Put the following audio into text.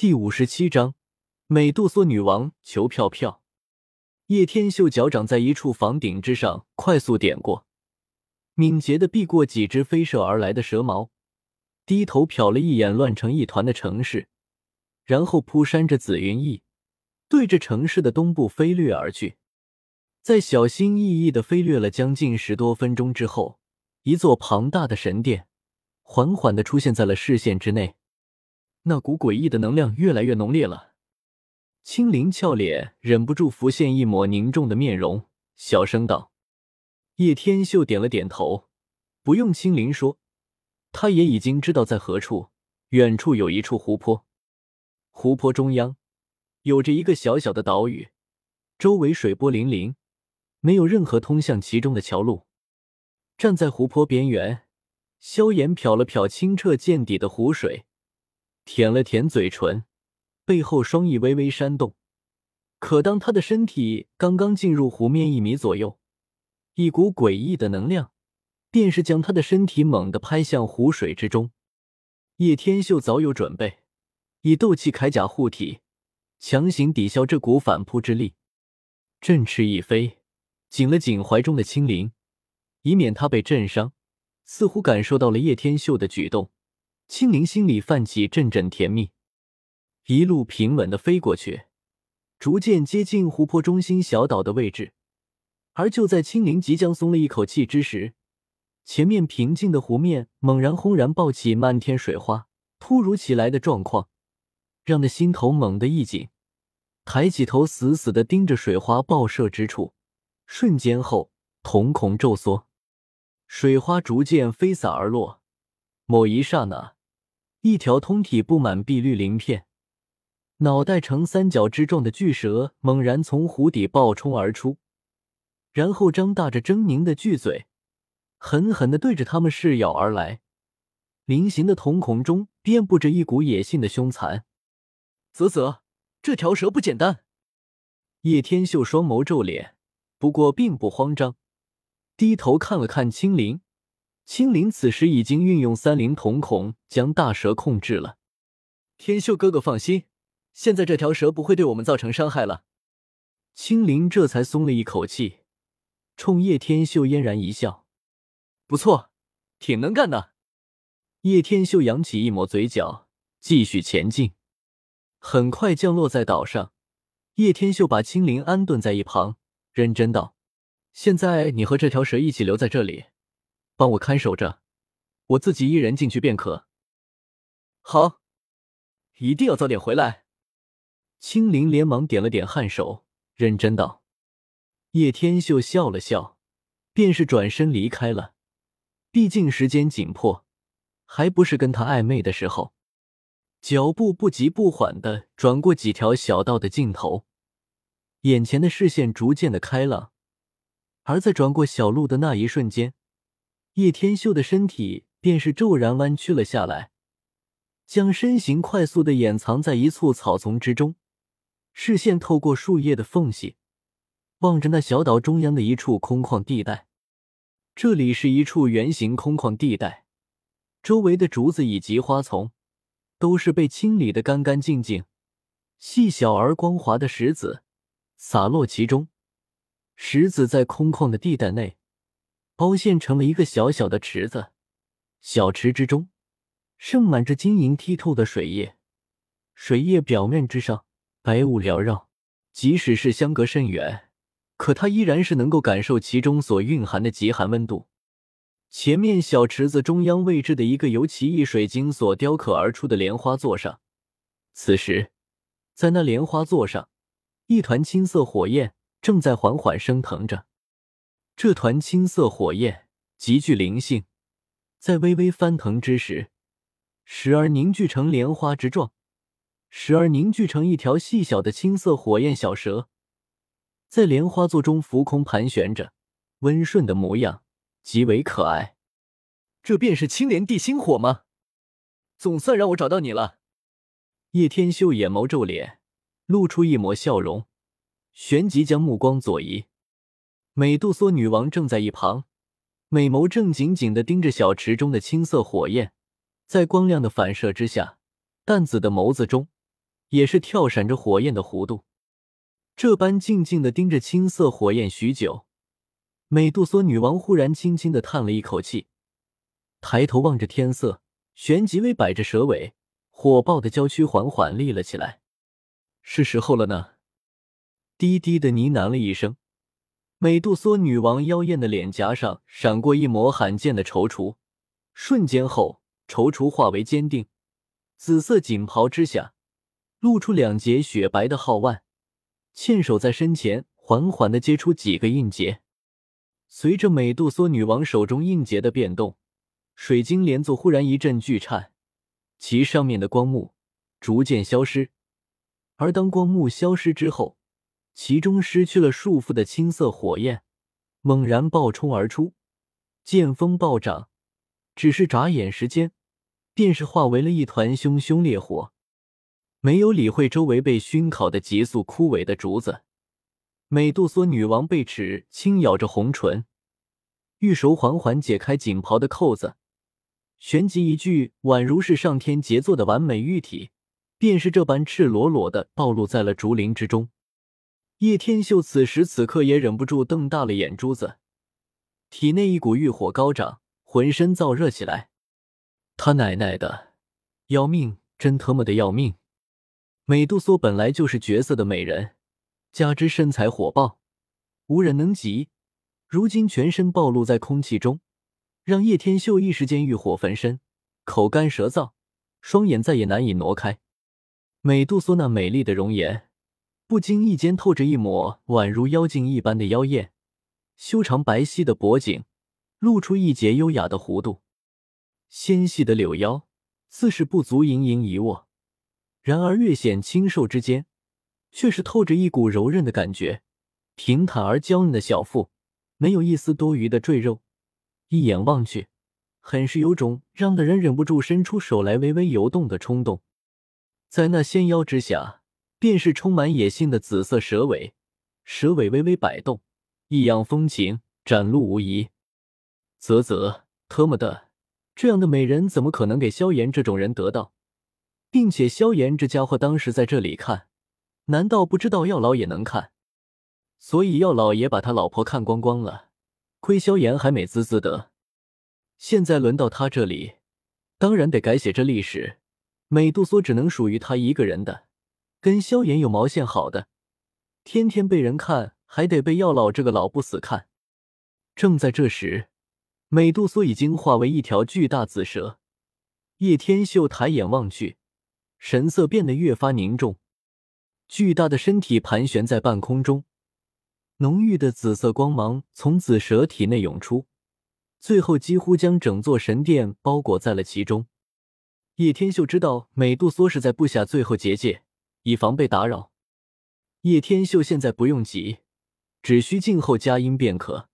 第五十七章，美杜莎女王求票票。叶天秀脚掌在一处房顶之上快速点过，敏捷的避过几只飞射而来的蛇矛，低头瞟了一眼乱成一团的城市，然后扑扇着紫云翼，对着城市的东部飞掠而去。在小心翼翼的飞掠了将近十多分钟之后，一座庞大的神殿缓缓的出现在了视线之内。那股诡异的能量越来越浓烈了。青灵俏脸忍不住浮现一抹凝重的面容，小声道：“叶天秀点了点头，不用青灵说，他也已经知道在何处。远处有一处湖泊，湖泊中央有着一个小小的岛屿，周围水波粼粼，没有任何通向其中的桥路。站在湖泊边缘，萧炎瞟了瞟清澈见底的湖水，舔了舔嘴唇。”背后双翼微微扇动，可当他的身体刚刚进入湖面一米左右，一股诡异的能量便是将他的身体猛地拍向湖水之中。叶天秀早有准备，以斗气铠甲护体，强行抵消这股反扑之力。振翅一飞，紧了紧怀中的青灵，以免他被震伤。似乎感受到了叶天秀的举动，青灵心里泛起阵阵甜蜜。一路平稳的飞过去，逐渐接近湖泊中心小岛的位置。而就在青灵即将松了一口气之时，前面平静的湖面猛然轰然爆起漫天水花，突如其来的状况让他心头猛地一紧，抬起头死死的盯着水花爆射之处。瞬间后，瞳孔骤缩，水花逐渐飞洒而落。某一刹那，一条通体布满碧绿鳞片。脑袋呈三角之状的巨蛇猛然从湖底暴冲而出，然后张大着狰狞的巨嘴，狠狠地对着他们噬咬而来。菱形的瞳孔中遍布着一股野性的凶残。啧啧，这条蛇不简单。叶天秀双眸皱脸，不过并不慌张，低头看了看青灵。青灵此时已经运用三灵瞳孔将大蛇控制了。天秀哥哥放心。现在这条蛇不会对我们造成伤害了，青灵这才松了一口气，冲叶天秀嫣然一笑：“不错，挺能干的。”叶天秀扬起一抹嘴角，继续前进。很快降落在岛上，叶天秀把青灵安顿在一旁，认真道：“现在你和这条蛇一起留在这里，帮我看守着，我自己一人进去便可。”好，一定要早点回来。青灵连忙点了点颔首，认真道：“叶天秀笑了笑，便是转身离开了。毕竟时间紧迫，还不是跟他暧昧的时候。”脚步不急不缓的转过几条小道的尽头，眼前的视线逐渐的开朗。而在转过小路的那一瞬间，叶天秀的身体便是骤然弯曲了下来，将身形快速的掩藏在一簇草丛之中。视线透过树叶的缝隙，望着那小岛中央的一处空旷地带。这里是一处圆形空旷地带，周围的竹子以及花丛都是被清理的干干净净，细小而光滑的石子洒落其中。石子在空旷的地带内凹陷成了一个小小的池子，小池之中盛满着晶莹剔透的水液，水液表面之上。白雾缭绕，即使是相隔甚远，可他依然是能够感受其中所蕴含的极寒温度。前面小池子中央位置的一个由奇异水晶所雕刻而出的莲花座上，此时，在那莲花座上，一团青色火焰正在缓缓升腾着。这团青色火焰极具灵性，在微微翻腾之时，时而凝聚成莲花之状。时而凝聚成一条细小的青色火焰小蛇，在莲花座中浮空盘旋着，温顺的模样极为可爱。这便是青莲地心火吗？总算让我找到你了。叶天秀眼眸皱脸，露出一抹笑容，旋即将目光左移。美杜莎女王正在一旁，美眸正紧紧的盯着小池中的青色火焰，在光亮的反射之下，淡紫的眸子中。也是跳闪着火焰的弧度。这般静静的盯着青色火焰许久，美杜莎女王忽然轻轻的叹了一口气，抬头望着天色，旋即微摆着蛇尾，火爆的娇躯缓缓立了起来。是时候了呢，低低的呢喃了一声。美杜莎女王妖艳的脸颊上闪过一抹罕见的踌躇，瞬间后，踌躇化为坚定。紫色锦袍之下，露出两截雪白的皓腕。纤手在身前，缓缓的接出几个印结。随着美杜莎女王手中印结的变动，水晶莲座忽然一阵巨颤，其上面的光幕逐渐消失。而当光幕消失之后，其中失去了束缚的青色火焰猛然暴冲而出，剑锋暴涨，只是眨眼时间，便是化为了一团熊熊烈火。没有理会周围被熏烤的急速枯萎的竹子，美杜莎女王贝齿轻咬着红唇，玉手缓缓解开锦袍的扣子，旋即一具宛如是上天杰作的完美玉体，便是这般赤裸裸的暴露在了竹林之中。叶天秀此时此刻也忍不住瞪大了眼珠子，体内一股欲火高涨，浑身燥热起来。他奶奶的，要命！真他妈的要命！美杜莎本来就是绝色的美人，加之身材火爆，无人能及。如今全身暴露在空气中，让叶天秀一时间欲火焚身，口干舌燥，双眼再也难以挪开。美杜莎那美丽的容颜，不经意间透着一抹宛如妖精一般的妖艳，修长白皙的脖颈露出一截优雅的弧度，纤细的柳腰似是不足盈盈一握。然而，略显清瘦之间，却是透着一股柔韧的感觉。平坦而娇嫩的小腹，没有一丝多余的赘肉，一眼望去，很是有种让的人忍不住伸出手来微微游动的冲动。在那纤腰之下，便是充满野性的紫色蛇尾，蛇尾微微摆动，异样风情展露无遗。啧啧，特么的，这样的美人怎么可能给萧炎这种人得到？并且萧炎这家伙当时在这里看，难道不知道药老也能看？所以药老也把他老婆看光光了，亏萧炎还美滋滋的。现在轮到他这里，当然得改写这历史。美杜莎只能属于他一个人的，跟萧炎有毛线好的？天天被人看，还得被药老这个老不死看。正在这时，美杜莎已经化为一条巨大紫蛇。叶天秀抬眼望去。神色变得越发凝重，巨大的身体盘旋在半空中，浓郁的紫色光芒从紫蛇体内涌出，最后几乎将整座神殿包裹在了其中。叶天秀知道美杜莎是在布下最后结界，以防被打扰。叶天秀现在不用急，只需静候佳音便可。